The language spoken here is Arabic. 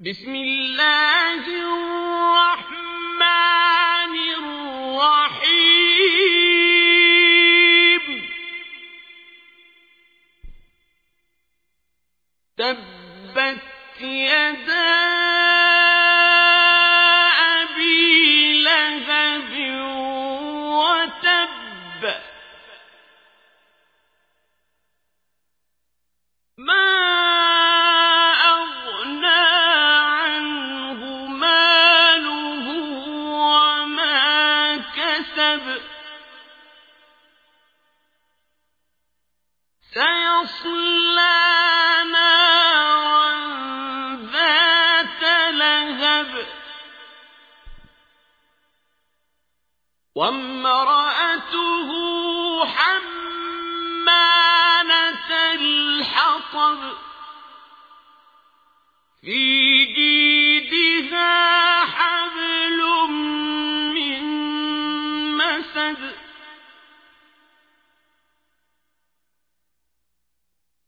بسم الله الرحمن الرحيم. تبت كسب سيصلى نارا ذات لهب. وامرأته حمالة الحطب. في جيدها حبل من مسد